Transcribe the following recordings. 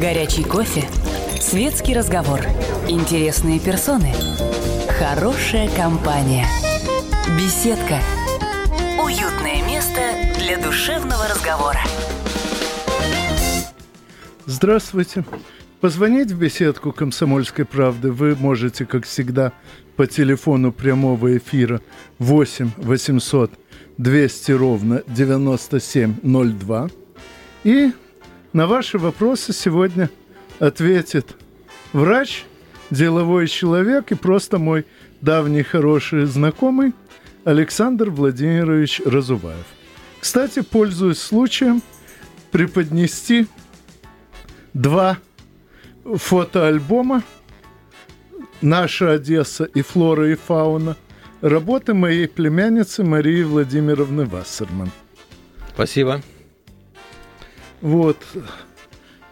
Горячий кофе. Светский разговор. Интересные персоны. Хорошая компания. Беседка. Уютное место для душевного разговора. Здравствуйте. Позвонить в беседку «Комсомольской правды» вы можете, как всегда, по телефону прямого эфира 8 800 200 ровно 9702. И на ваши вопросы сегодня ответит врач, деловой человек и просто мой давний хороший знакомый Александр Владимирович Разуваев. Кстати, пользуясь случаем, преподнести два фотоальбома «Наша Одесса» и «Флора и фауна» работы моей племянницы Марии Владимировны Вассерман. Спасибо. Вот.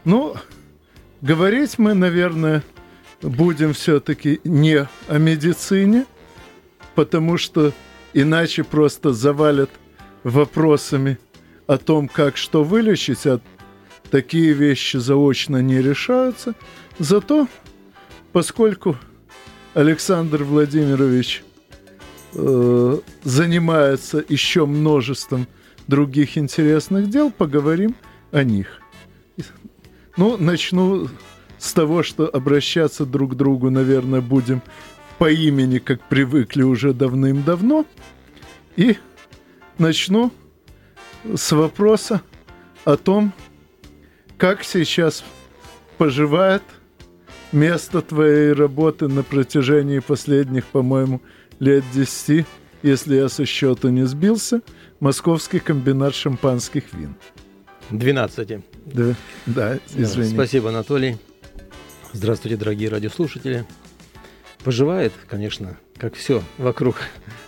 Ну, говорить мы, наверное, будем все-таки не о медицине, потому что иначе просто завалят вопросами о том, как что вылечить, а такие вещи заочно не решаются. Зато, поскольку Александр Владимирович э, занимается еще множеством других интересных дел, поговорим о них. Ну, начну с того, что обращаться друг к другу, наверное, будем по имени, как привыкли уже давным-давно. И начну с вопроса о том, как сейчас поживает место твоей работы на протяжении последних, по-моему, лет 10, если я со счета не сбился, Московский комбинат шампанских вин. 12. Да, да, извини. Спасибо, Анатолий. Здравствуйте, дорогие радиослушатели. Поживает, конечно, как все вокруг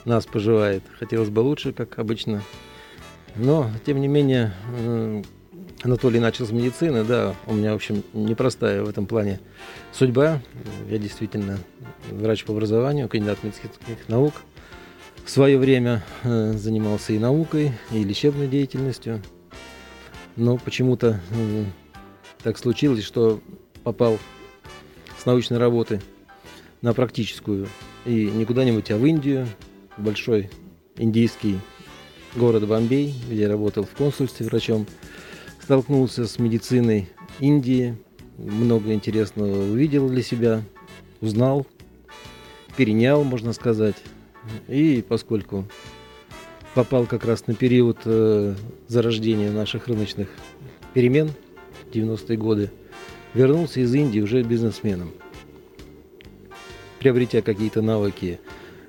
нас поживает. Хотелось бы лучше, как обычно. Но, тем не менее, Анатолий начал с медицины, да, у меня, в общем, непростая в этом плане судьба. Я действительно врач по образованию, кандидат медицинских наук. В свое время э, занимался и наукой, и лечебной деятельностью. Но почему-то э, так случилось, что попал с научной работы на практическую. И не куда-нибудь, а в Индию, большой индийский город Бомбей, где работал в консульстве врачом столкнулся с медициной Индии, много интересного увидел для себя, узнал, перенял, можно сказать. И поскольку попал как раз на период э, зарождения наших рыночных перемен, 90-е годы, вернулся из Индии уже бизнесменом, приобретя какие-то навыки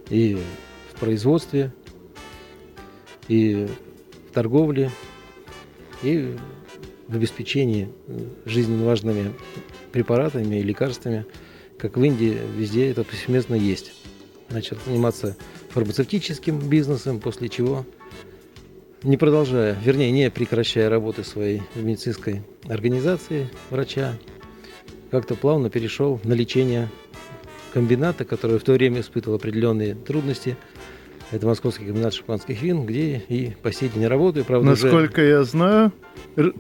и в производстве, и в торговле, и в обеспечении э, жизненно важными препаратами и лекарствами, как в Индии, везде это повсеместно есть. Начал заниматься фармацевтическим бизнесом, после чего, не продолжая, вернее, не прекращая работы своей в медицинской организации врача, как-то плавно перешел на лечение комбината, который в то время испытывал определенные трудности – это Московский комбинат шампанских вин, где и по сей день работаю. Правда, Насколько уже... я знаю,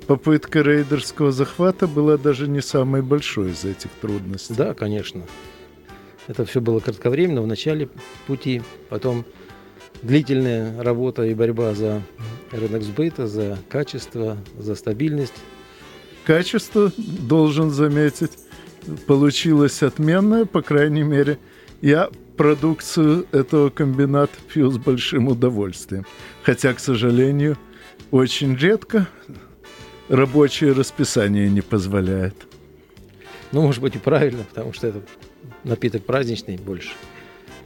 попытка рейдерского захвата была даже не самой большой из этих трудностей. Да, конечно. Это все было кратковременно в начале пути, потом длительная работа и борьба за рынок сбыта, за качество, за стабильность. Качество, должен заметить, получилось отменное, по крайней мере. Я продукцию этого комбината пью с большим удовольствием. Хотя, к сожалению, очень редко рабочее расписание не позволяет. Ну, может быть, и правильно, потому что это напиток праздничный больше.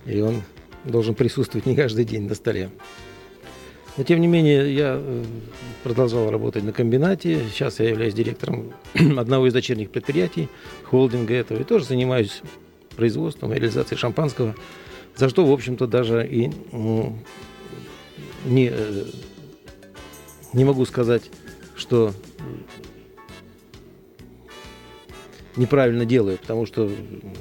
И он должен присутствовать не каждый день на столе. Но, тем не менее, я э, продолжал работать на комбинате. Сейчас я являюсь директором одного из дочерних предприятий, холдинга этого, и тоже занимаюсь производством и реализацией шампанского, за что, в общем-то, даже и не, э, не могу сказать, что неправильно делаю, потому что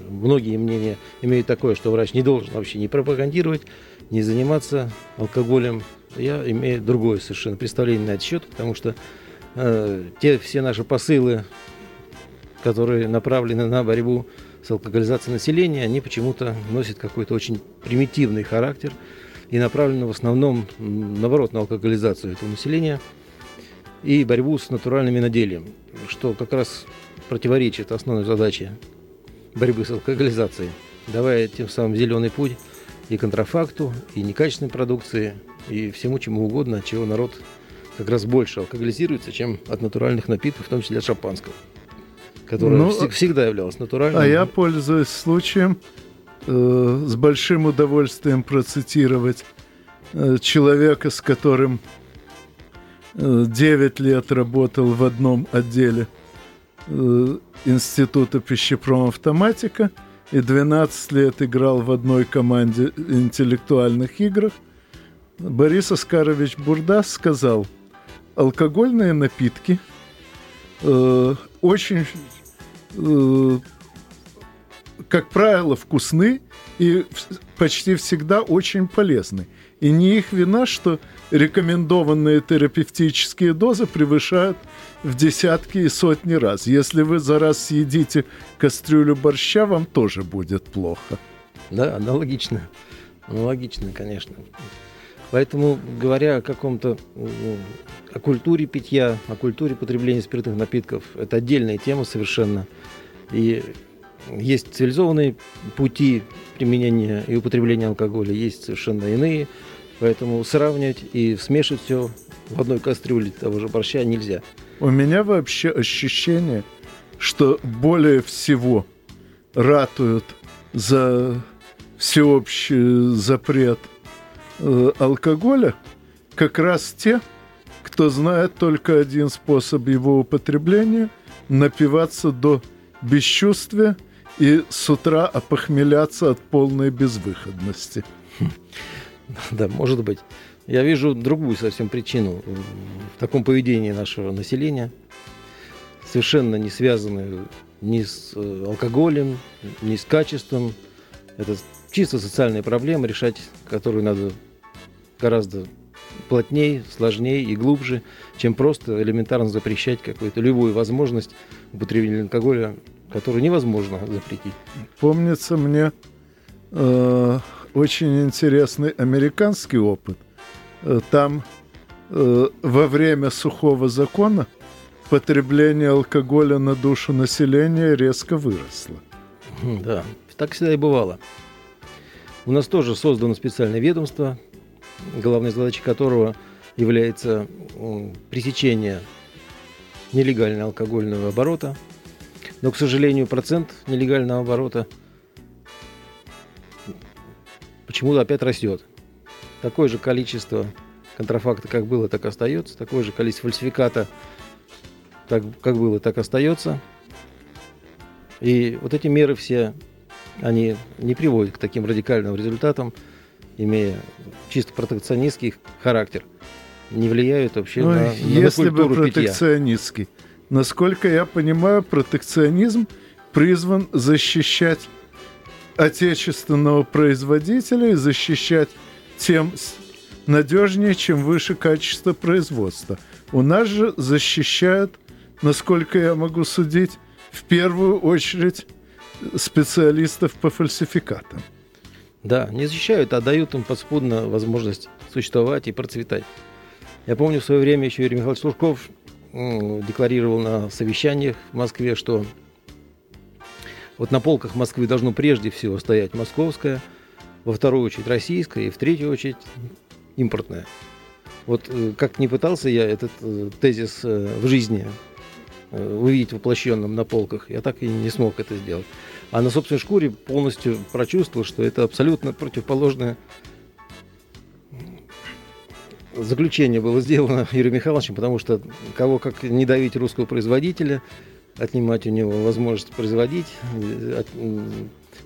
многие мнения имеют такое, что врач не должен вообще не пропагандировать, не заниматься алкоголем. Я имею другое совершенно представление на этот счет, потому что э, те все наши посылы которые направлены на борьбу с алкоголизацией населения, они почему-то носят какой-то очень примитивный характер и направлены в основном, наоборот, на алкоголизацию этого населения и борьбу с натуральным виноделием, что как раз противоречит основной задаче борьбы с алкоголизацией, давая тем самым зеленый путь и контрафакту, и некачественной продукции, и всему чему угодно, от чего народ как раз больше алкоголизируется, чем от натуральных напитков, в том числе от шампанского, которое ну, вс- всегда являлось натуральным. А я пользуюсь случаем э, с большим удовольствием процитировать э, человека, с которым э, 9 лет работал в одном отделе Института пищепромавтоматика и 12 лет играл в одной команде интеллектуальных играх. Борис Оскарович Бурдас сказал, алкогольные напитки э, очень, э, как правило, вкусны и почти всегда очень полезны. И не их вина, что рекомендованные терапевтические дозы превышают в десятки и сотни раз. Если вы за раз съедите кастрюлю борща, вам тоже будет плохо. Да, аналогично. Аналогично, конечно. Поэтому, говоря о каком-то о культуре питья, о культуре потребления спиртных напитков, это отдельная тема совершенно. И есть цивилизованные пути применения и употребления алкоголя, есть совершенно иные. Поэтому сравнивать и смешивать все в одной кастрюле того же борща нельзя. У меня вообще ощущение, что более всего ратуют за всеобщий запрет э, алкоголя как раз те, кто знает только один способ его употребления – напиваться до бесчувствия и с утра опохмеляться от полной безвыходности. Да, может быть. Я вижу другую совсем причину в таком поведении нашего населения, совершенно не связанную ни с э, алкоголем, ни с качеством. Это чисто социальная проблема, решать которую надо гораздо плотнее, сложнее и глубже, чем просто элементарно запрещать какую-то любую возможность употребления алкоголя, которую невозможно запретить. Помнится мне э, очень интересный американский опыт – Э, там э, во время сухого закона потребление алкоголя на душу населения резко выросло. Да, так всегда и бывало. У нас тоже создано специальное ведомство, главной задачей которого является пресечение нелегального алкогольного оборота. Но, к сожалению, процент нелегального оборота почему-то опять растет такое же количество контрафакта, как было, так остается, такое же количество фальсификата, так, как было, так остается. И вот эти меры все, они не приводят к таким радикальным результатам, имея чисто протекционистский характер, не влияют вообще Ой, на, если на бы протекционистский. Питья. Насколько я понимаю, протекционизм призван защищать отечественного производителя и защищать тем надежнее, чем выше качество производства. У нас же защищают, насколько я могу судить, в первую очередь специалистов по фальсификатам. Да, не защищают, а дают им подспудно возможность существовать и процветать. Я помню в свое время еще Юрий Михайлович Лужков декларировал на совещаниях в Москве, что вот на полках Москвы должно прежде всего стоять московское – во вторую очередь российская и в третью очередь импортная. Вот э, как не пытался я этот э, тезис э, в жизни увидеть воплощенным на полках, я так и не смог это сделать. А на собственной шкуре полностью прочувствовал, что это абсолютно противоположное заключение было сделано Юрием Михайловичем, потому что кого как не давить русского производителя, отнимать у него возможность производить,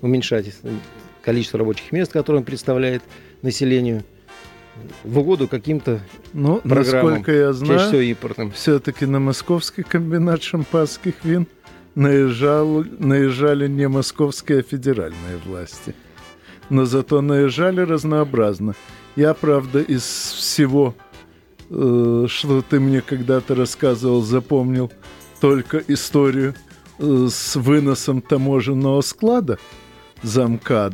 уменьшать количество рабочих мест, которые он представляет населению, в угоду каким-то ну, программам. Насколько я знаю, всего импортным. все-таки на московский комбинат шампанских вин наезжал, наезжали не московские, а федеральные власти. Но зато наезжали разнообразно. Я, правда, из всего, э, что ты мне когда-то рассказывал, запомнил только историю э, с выносом таможенного склада замкад.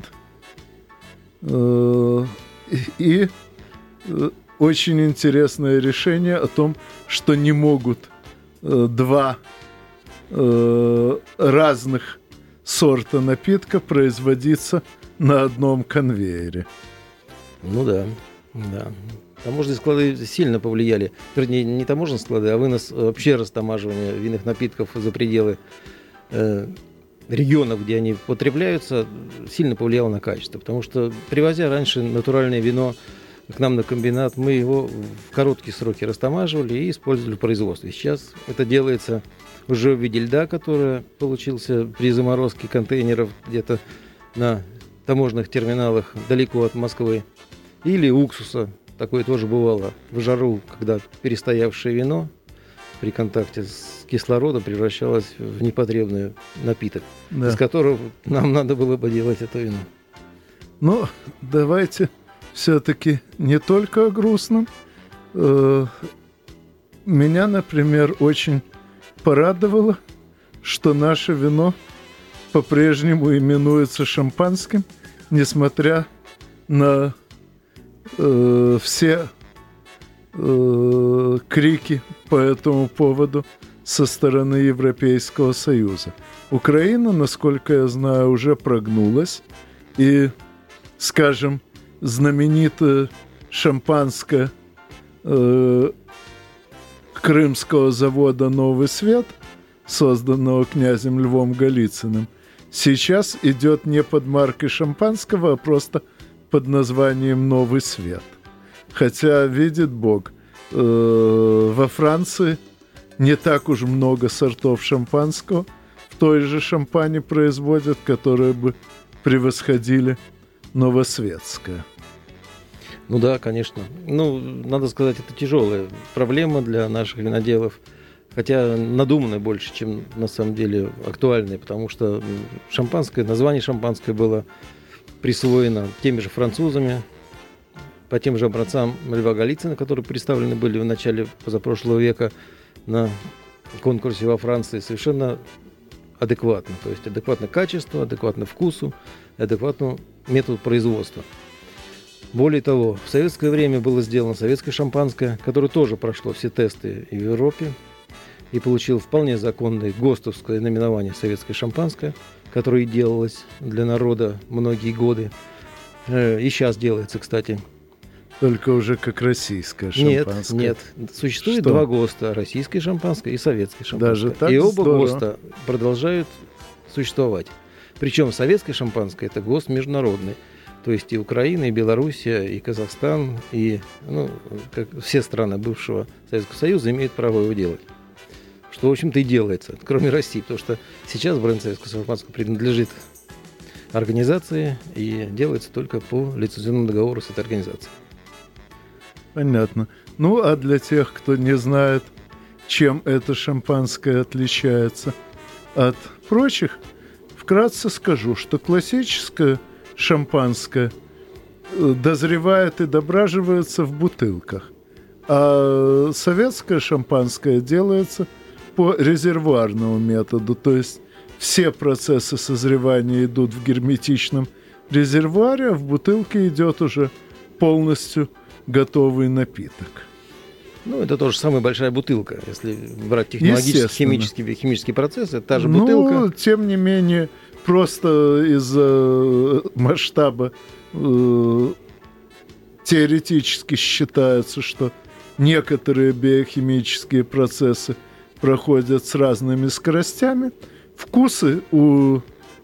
Э, и э, очень интересное решение о том, что не могут два разных сорта напитка производиться на одном конвейере. Ну да, да. Таможенные склады сильно повлияли. Вернее, не таможенные склады, а вынос вообще растамаживания винных напитков за пределы э, регионов, где они потребляются, сильно повлияло на качество. Потому что, привозя раньше натуральное вино к нам на комбинат, мы его в короткие сроки растамаживали и использовали в производстве. Сейчас это делается уже в виде льда, который получился при заморозке контейнеров где-то на таможенных терминалах далеко от Москвы. Или уксуса. Такое тоже бывало в жару, когда перестоявшее вино при контакте с кислородом превращалось в непотребный напиток, да. из которого нам надо было бы делать это вино. Ну, давайте все-таки не только о грустном. Э, меня, например, очень порадовало, что наше вино по-прежнему именуется шампанским, несмотря на э, все э, крики по этому поводу со стороны Европейского Союза. Украина, насколько я знаю, уже прогнулась, и, скажем, знаменитое шампанское э, крымского завода «Новый свет», созданного князем Львом Голицыным, сейчас идет не под маркой шампанского, а просто под названием «Новый свет». Хотя, видит Бог, э, во Франции не так уж много сортов шампанского в той же шампане производят, которые бы превосходили новосветское. Ну да, конечно. Ну, надо сказать, это тяжелая проблема для наших виноделов. Хотя надуманная больше, чем на самом деле актуальная, потому что шампанское, название шампанское было присвоено теми же французами, по тем же образцам Льва Голицына, которые представлены были в начале позапрошлого века на конкурсе во Франции, совершенно адекватно. То есть адекватно качеству, адекватно вкусу, адекватно методу производства. Более того, в советское время было сделано советское шампанское, которое тоже прошло все тесты и в Европе, и получил вполне законное ГОСТовское наименование «Советское шампанское», которое делалось для народа многие годы. Э, и сейчас делается, кстати. Только уже как российское шампанское. Нет, нет. Существует Что? два ГОСТа. Российское шампанское и советское шампанское. Даже так И оба здорово. ГОСТа продолжают существовать. Причем советское шампанское – это ГОСТ международный. То есть и Украина, и Белоруссия, и Казахстан, и ну, как все страны бывшего Советского Союза имеют право его делать. Что, в общем-то, и делается, кроме России, потому что сейчас бренд Советского шампанского принадлежит организации и делается только по лицензионному договору с этой организацией. Понятно. Ну, а для тех, кто не знает, чем это шампанское отличается от прочих, вкратце скажу, что классическое – шампанское э, дозревает и дображивается в бутылках. А советское шампанское делается по резервуарному методу, то есть все процессы созревания идут в герметичном резервуаре, а в бутылке идет уже полностью готовый напиток. Ну, это тоже самая большая бутылка, если брать технологический, химический, химический процесс, это та же бутылка. Ну, тем не менее, просто из-за масштаба э, теоретически считается, что некоторые биохимические процессы проходят с разными скоростями. Вкусы у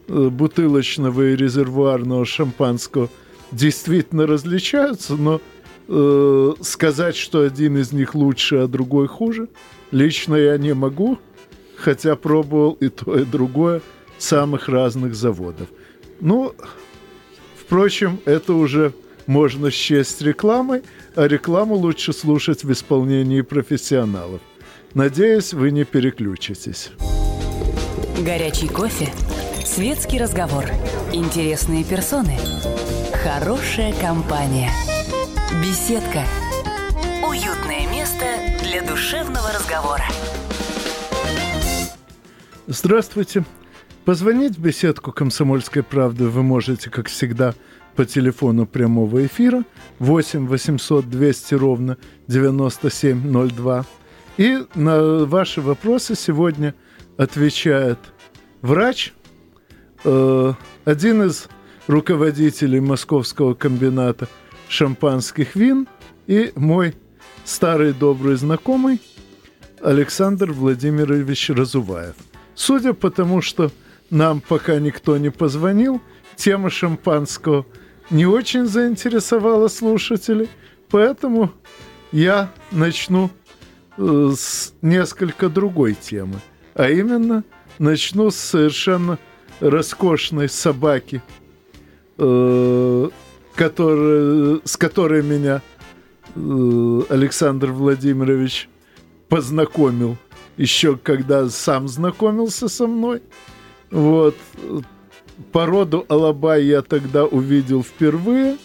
э, бутылочного и резервуарного шампанского действительно различаются, но э, сказать, что один из них лучше, а другой хуже, лично я не могу, хотя пробовал и то, и другое – самых разных заводов. Ну, впрочем, это уже можно счесть рекламой, а рекламу лучше слушать в исполнении профессионалов. Надеюсь, вы не переключитесь. Горячий кофе, светский разговор, интересные персоны, хорошая компания, беседка, уютное место для душевного разговора. Здравствуйте. Позвонить в беседку «Комсомольской правды» вы можете, как всегда, по телефону прямого эфира 8 800 200 ровно 9702. И на ваши вопросы сегодня отвечает врач, э, один из руководителей московского комбината шампанских вин и мой старый добрый знакомый Александр Владимирович Разуваев. Судя по тому, что нам пока никто не позвонил, тема шампанского не очень заинтересовала слушателей, поэтому я начну с несколько другой темы, а именно начну с совершенно роскошной собаки, э, который, с которой меня э, Александр Владимирович познакомил еще когда сам знакомился со мной. Вот. Породу Алабай я тогда увидел впервые,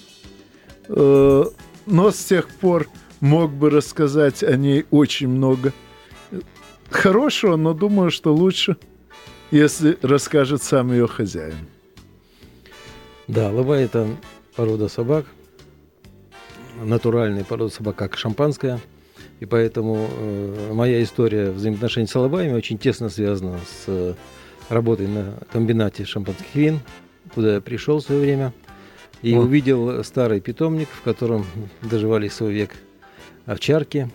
э, но с тех пор мог бы рассказать о ней очень много хорошего, но думаю, что лучше, если расскажет сам ее хозяин. Да, Алабай – это порода собак, натуральная порода собак, как шампанская – и поэтому э, моя история взаимоотношений с Алабаями очень тесно связана с э, работой на комбинате шампанских вин, куда я пришел в свое время. И О. увидел старый питомник, в котором доживали свой век овчарки,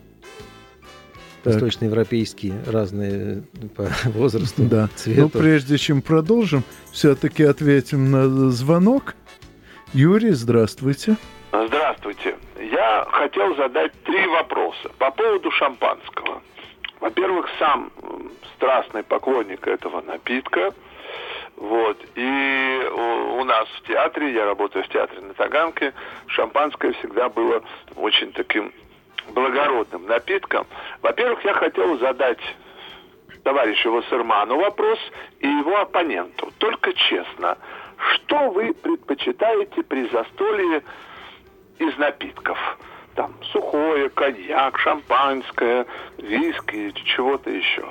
восточноевропейские, разные по возрасту, да. цвету. Но прежде чем продолжим, все-таки ответим на звонок. Юрий, здравствуйте. Здравствуйте я хотел задать три вопроса по поводу шампанского. Во-первых, сам страстный поклонник этого напитка. Вот. И у нас в театре, я работаю в театре на Таганке, шампанское всегда было очень таким благородным напитком. Во-первых, я хотел задать товарищу Вассерману вопрос и его оппоненту. Только честно, что вы предпочитаете при застолье из напитков. Там сухое, коньяк, шампанское, виски, чего-то еще.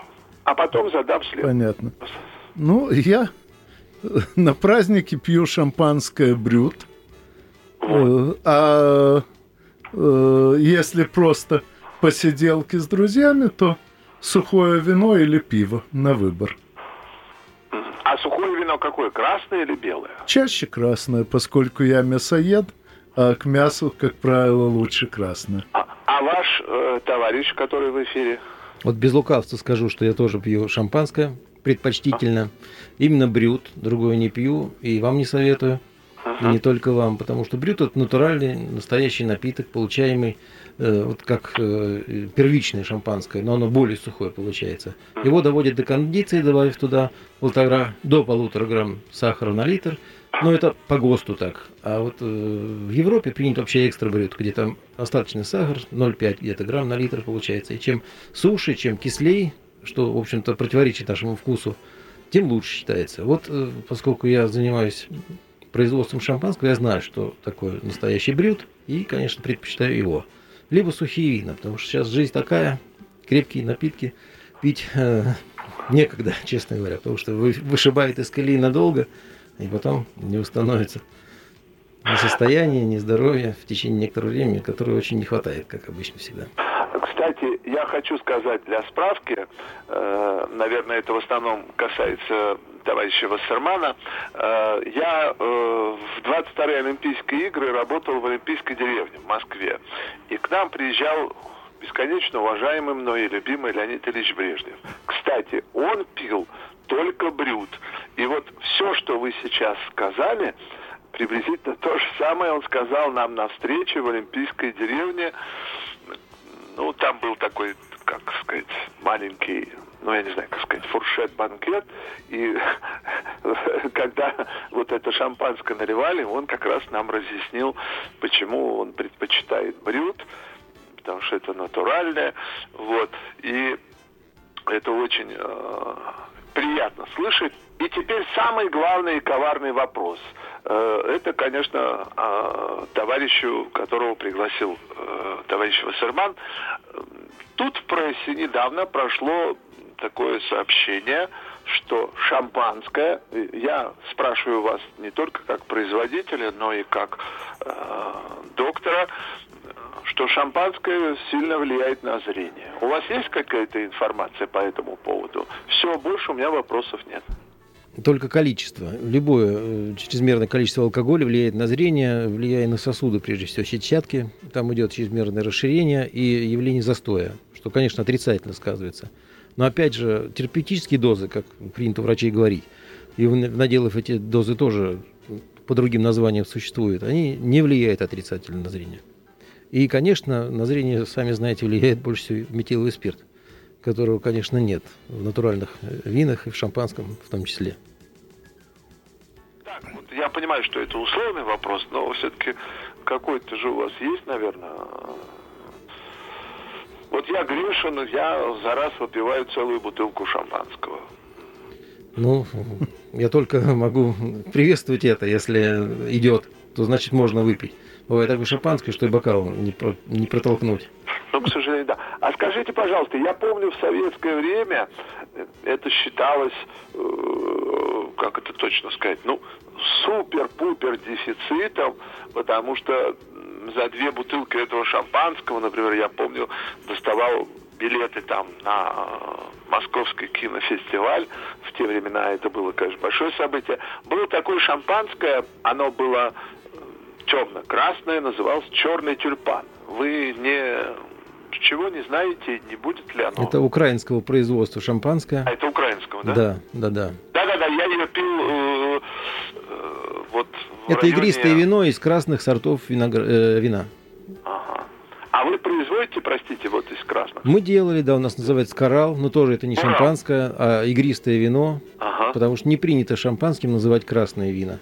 А потом задам следующий. Понятно. Ну, я на празднике пью шампанское брют. Вот. Э, а э, если просто посиделки с друзьями, то сухое вино или пиво на выбор. А сухое вино какое, красное или белое? Чаще красное, поскольку я мясоед – а к мясу, как правило, лучше красное. А, а ваш э, товарищ, который в эфире? Вот без лукавства скажу, что я тоже пью шампанское, предпочтительно. А? Именно брют, другое не пью, и вам не советую. И не только вам, потому что брют это натуральный, настоящий напиток, получаемый э, вот как э, первичное шампанское, но оно более сухое получается. Его доводят до кондиции, добавив туда полтора до полутора грамм сахара на литр – ну, это по ГОСТу так. А вот э, в Европе принят вообще экстра брют, где там остаточный сахар 0,5 где-то грамм на литр получается. И чем суше, чем кислей, что, в общем-то, противоречит нашему вкусу, тем лучше считается. Вот э, поскольку я занимаюсь производством шампанского, я знаю, что такое настоящий брют, и, конечно, предпочитаю его. Либо сухие вина, потому что сейчас жизнь такая, крепкие напитки пить э, некогда, честно говоря, потому что вы, вышибает из колеи надолго – и потом не установится ни состояние, ни здоровье в течение некоторого времени, которого очень не хватает, как обычно всегда. Я хочу сказать для справки, э, наверное, это в основном касается товарища Вассермана, э, я э, в 22-е Олимпийские игры работал в Олимпийской деревне в Москве. И к нам приезжал бесконечно уважаемый мной и любимый Леонид Ильич Брежнев. Кстати, он пил только брют. И вот все, что вы сейчас сказали, приблизительно то же самое он сказал нам на встрече в Олимпийской деревне. Ну, там был такой, как сказать, маленький, ну, я не знаю, как сказать, фуршет-банкет. И когда вот это шампанское наливали, он как раз нам разъяснил, почему он предпочитает брют, потому что это натуральное. Вот. И это очень э, приятно слышать. И теперь самый главный и коварный вопрос. Э, это, конечно, э, товарищу, которого пригласил э, товарищ Вассерман. Тут в прессе недавно прошло такое сообщение что шампанское, я спрашиваю вас не только как производителя, но и как доктора, что шампанское сильно влияет на зрение. У вас есть какая-то информация по этому поводу? Все, больше у меня вопросов нет. Только количество. Любое э, чрезмерное количество алкоголя влияет на зрение, влияет на сосуды, прежде всего, сетчатки. Там идет чрезмерное расширение и явление застоя, что, конечно, отрицательно сказывается. Но, опять же, терапевтические дозы, как принято врачей говорить, и в наделов эти дозы тоже по другим названиям существуют, они не влияют отрицательно на зрение. И, конечно, на зрение, сами знаете, влияет больше всего метиловый спирт – которого, конечно, нет в натуральных винах и в шампанском в том числе. Я понимаю, что это условный вопрос, но все-таки какой-то же у вас есть, наверное. Вот я грешен, я за раз выпиваю целую бутылку шампанского. Ну, я только могу приветствовать это, если идет, то значит можно выпить. Бывает такое шампанское, что и бокал не, про, не протолкнуть. Ну, к сожалению, да. А скажите, пожалуйста, я помню в советское время это считалось, э, как это точно сказать, ну, супер-пупер дефицитом, потому что за две бутылки этого шампанского, например, я помню, доставал билеты там на московский кинофестиваль. В те времена это было, конечно, большое событие. Было такое шампанское, оно было темно-красное, называлось «Черный тюльпан». Вы не чего не знаете, не будет ли оно? Это украинского производства шампанское. А это украинского, да? Да, да, да. Да-да-да, я ее пил э, э, вот Это районе... игристое вино из красных сортов виногр... э, вина. Ага. А вы производите, простите, вот из красных? Мы делали, да, у нас называется коралл, но тоже это не Коралл. шампанское, а игристое вино, ага. потому что не принято шампанским называть красные вина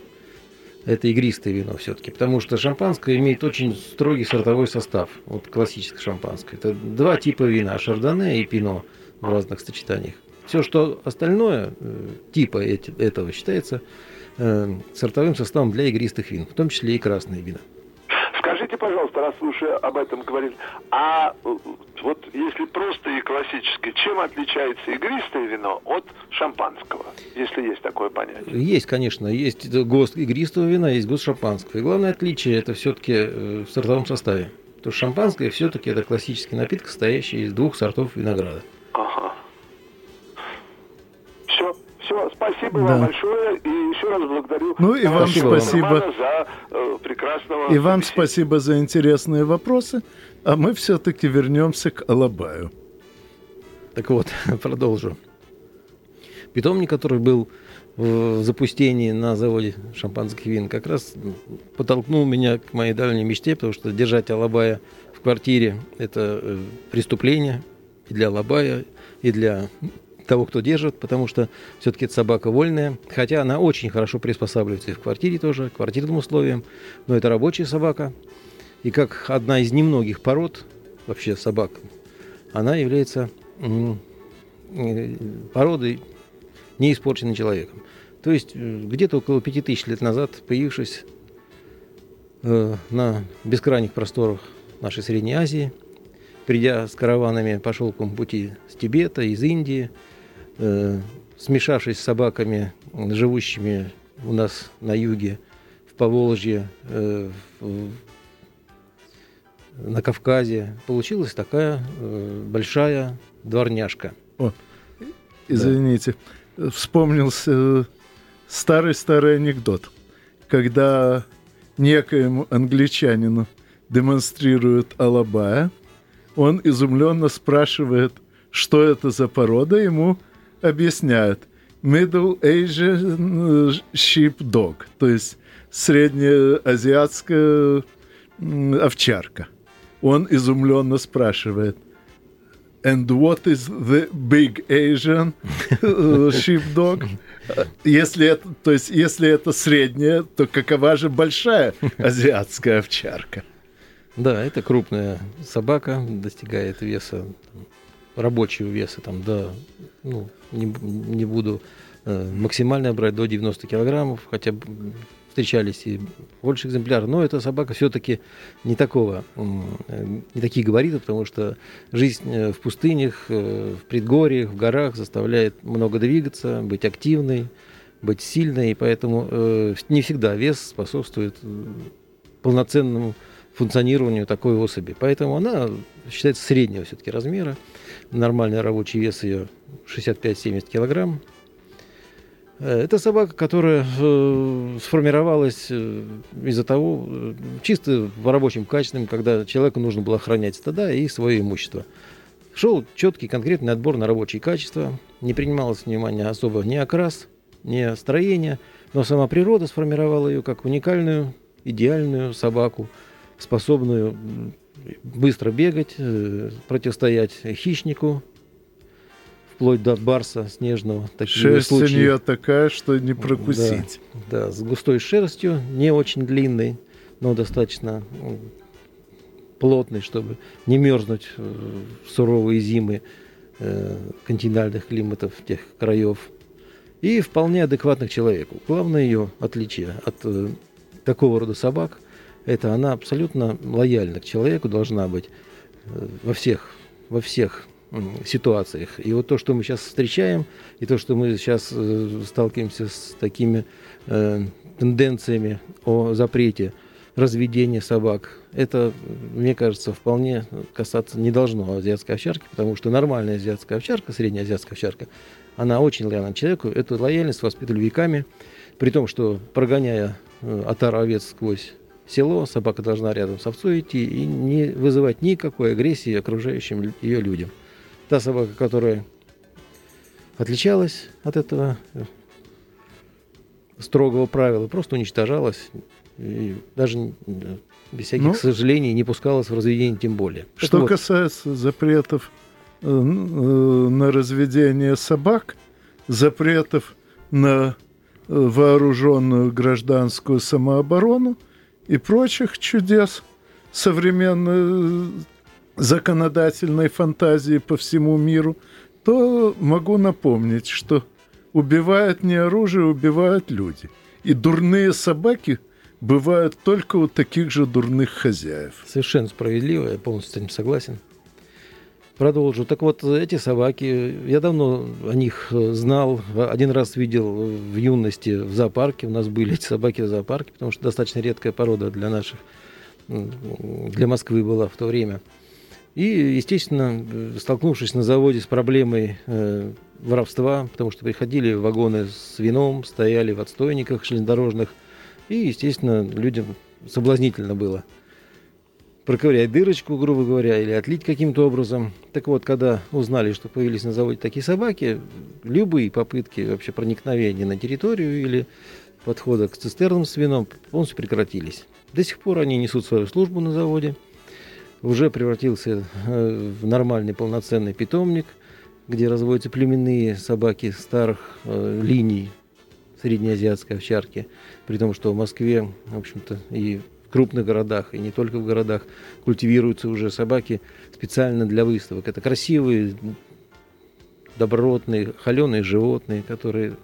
это игристое вино все-таки, потому что шампанское имеет очень строгий сортовой состав, вот классическое шампанское. Это два типа вина, шардоне и пино в разных сочетаниях. Все, что остальное, э, типа этого считается э, сортовым составом для игристых вин, в том числе и красные вина. Скажите, пожалуйста, раз вы уже об этом говорили, а э, вот если просто и классически, чем отличается игристое вино от шампанского, если есть такое понятие? Есть, конечно. Есть ГОСТ игристого вина, есть ГОСТ шампанского. И главное отличие это все-таки э, в сортовом составе. То есть шампанское все-таки это классический напиток, состоящий из двух сортов винограда. Ага. Все, спасибо да. вам большое и еще раз благодарю. Ну и вам спасибо, спасибо. за э, прекрасного. И вам спасибо за интересные вопросы. А мы все-таки вернемся к Алабаю. Так вот, продолжу. Питомник, который был в запустении на заводе шампанских вин, как раз подтолкнул меня к моей дальней мечте, потому что держать Алабая в квартире – это э, преступление и для Алабая, и для того, кто держит, потому что все-таки это собака вольная, хотя она очень хорошо приспосабливается и в квартире тоже, к квартирным условиям, но это рабочая собака, и как одна из немногих пород вообще собак, она является породой, не испорченной человеком. То есть э, где-то около 5000 лет назад, появившись э, на бескрайних просторах нашей Средней Азии, придя с караванами по шелковому пути с Тибета, из Индии, э, смешавшись с собаками, живущими у нас на юге, в Поволжье, э, в на Кавказе. Получилась такая э, большая дворняжка. О, извините, да. вспомнился старый-старый анекдот, когда некоему англичанину демонстрируют алабая, он изумленно спрашивает, что это за порода, ему объясняют Middle Asian Sheepdog, то есть среднеазиатская овчарка. Он изумленно спрашивает, And what is the big Asian sheepdog? Если это, то есть, если это средняя, то какова же большая азиатская овчарка? Да, это крупная собака, достигает веса, рабочего веса, там, да, ну, не, не буду э, максимально брать до 90 килограммов, хотя встречались и больше экземпляров, но эта собака все-таки не такого, не такие габариты, потому что жизнь э, в пустынях, э, в предгорьях, в горах заставляет много двигаться, быть активной, быть сильной, и поэтому не всегда вес способствует полноценному функционированию такой особи. Поэтому она считается среднего все-таки размера. Нормальный рабочий вес ее 65-70 килограмм. Э, это собака, которая э, сформировалась э, из-за того, чисто в рабочем качестве, когда человеку нужно было охранять стада и свое имущество. Шел четкий конкретный отбор на рабочие качества, не принималось внимания особо ни окрас, ни строение, но сама природа сформировала ее как уникальную, идеальную собаку, способную быстро бегать, э, противостоять хищнику, вплоть до барса снежного. Шерсть случаи. у нее такая, что не прокусить. Да, да, с густой шерстью, не очень длинной, но достаточно плотный, чтобы не мерзнуть в суровые зимы э, континентальных климатов тех краев. И вполне адекватных человеку. Главное ее отличие от э, такого рода собак – это она абсолютно лояльна к человеку должна быть э, во всех, во всех ситуациях. И вот то, что мы сейчас встречаем, и то, что мы сейчас э, сталкиваемся с такими э, тенденциями о запрете разведения собак, это, мне кажется, вполне касаться не должно азиатской овчарки, потому что нормальная азиатская овчарка, средняя азиатская овчарка, она очень лояльна человеку, эту лояльность воспитывали веками, при том, что прогоняя э, отару овец сквозь село, собака должна рядом с овцой идти и не вызывать никакой агрессии окружающим ее людям та собака, которая отличалась от этого э, строгого правила, просто уничтожалась. И даже э, без всяких ну, сожалений не пускалась в разведение тем более. Что вот. касается запретов э, на разведение собак, запретов на вооруженную гражданскую самооборону и прочих чудес современной законодательной фантазии по всему миру, то могу напомнить, что убивают не оружие, убивают люди. И дурные собаки бывают только у таких же дурных хозяев. Совершенно справедливо, я полностью с этим согласен. Продолжу. Так вот, эти собаки, я давно о них знал, один раз видел в юности в зоопарке, у нас были эти собаки в зоопарке, потому что достаточно редкая порода для наших, для Москвы была в то время – и, естественно, столкнувшись на заводе с проблемой э, воровства, потому что приходили вагоны с вином, стояли в отстойниках железнодорожных, и, естественно, людям соблазнительно было проковырять дырочку, грубо говоря, или отлить каким-то образом. Так вот, когда узнали, что появились на заводе такие собаки, любые попытки вообще проникновения на территорию или подхода к цистернам с вином полностью прекратились. До сих пор они несут свою службу на заводе – уже превратился э, в нормальный полноценный питомник, где разводятся племенные собаки старых э, линий среднеазиатской овчарки, при том, что в Москве, в общем-то, и крупных городах, и не только в городах, культивируются уже собаки специально для выставок. Это красивые, добротные, холеные животные, которые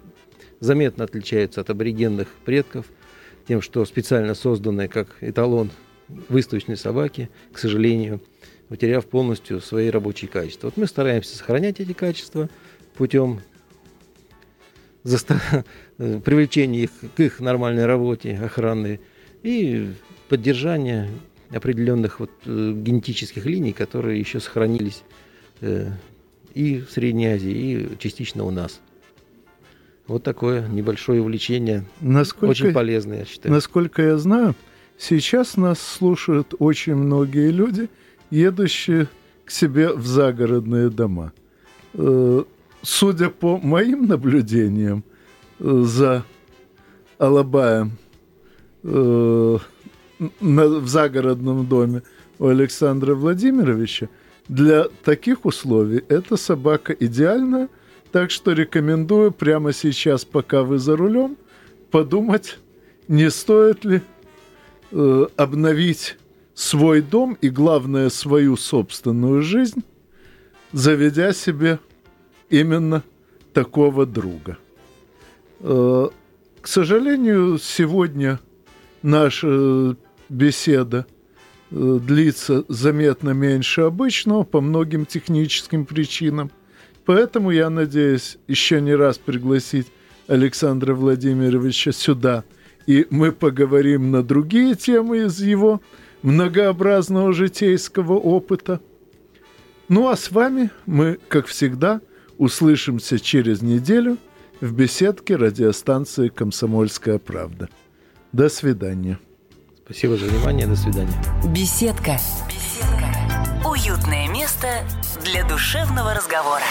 заметно отличаются от аборигенных предков, тем, что специально созданные как эталон выставочной собаки, к сожалению, потеряв полностью свои рабочие качества. Вот мы стараемся сохранять эти качества путем заста... привлечения их к их нормальной работе охранной и поддержания определенных вот, э, генетических линий, которые еще сохранились э, и в Средней Азии, и частично у нас. Вот такое небольшое увлечение, насколько, очень полезное, я считаю. Насколько я знаю, Сейчас нас слушают очень многие люди, едущие к себе в загородные дома. Э, судя по моим наблюдениям за Алабаем э, в загородном доме у Александра Владимировича, для таких условий эта собака идеальна, так что рекомендую прямо сейчас, пока вы за рулем, подумать, не стоит ли э, обновить свой дом и, главное, свою собственную жизнь, заведя себе именно такого друга. Э, К сожалению, сегодня наша беседа э, длится заметно меньше обычного по многим техническим причинам. Поэтому я надеюсь еще не раз пригласить Александра Владимировича сюда, и мы поговорим на другие темы из его многообразного житейского опыта. Ну а с вами мы, как всегда, услышимся через неделю в беседке радиостанции «Комсомольская правда». До свидания. Спасибо за внимание. До свидания. Беседка. Беседка. Уютное место для душевного разговора.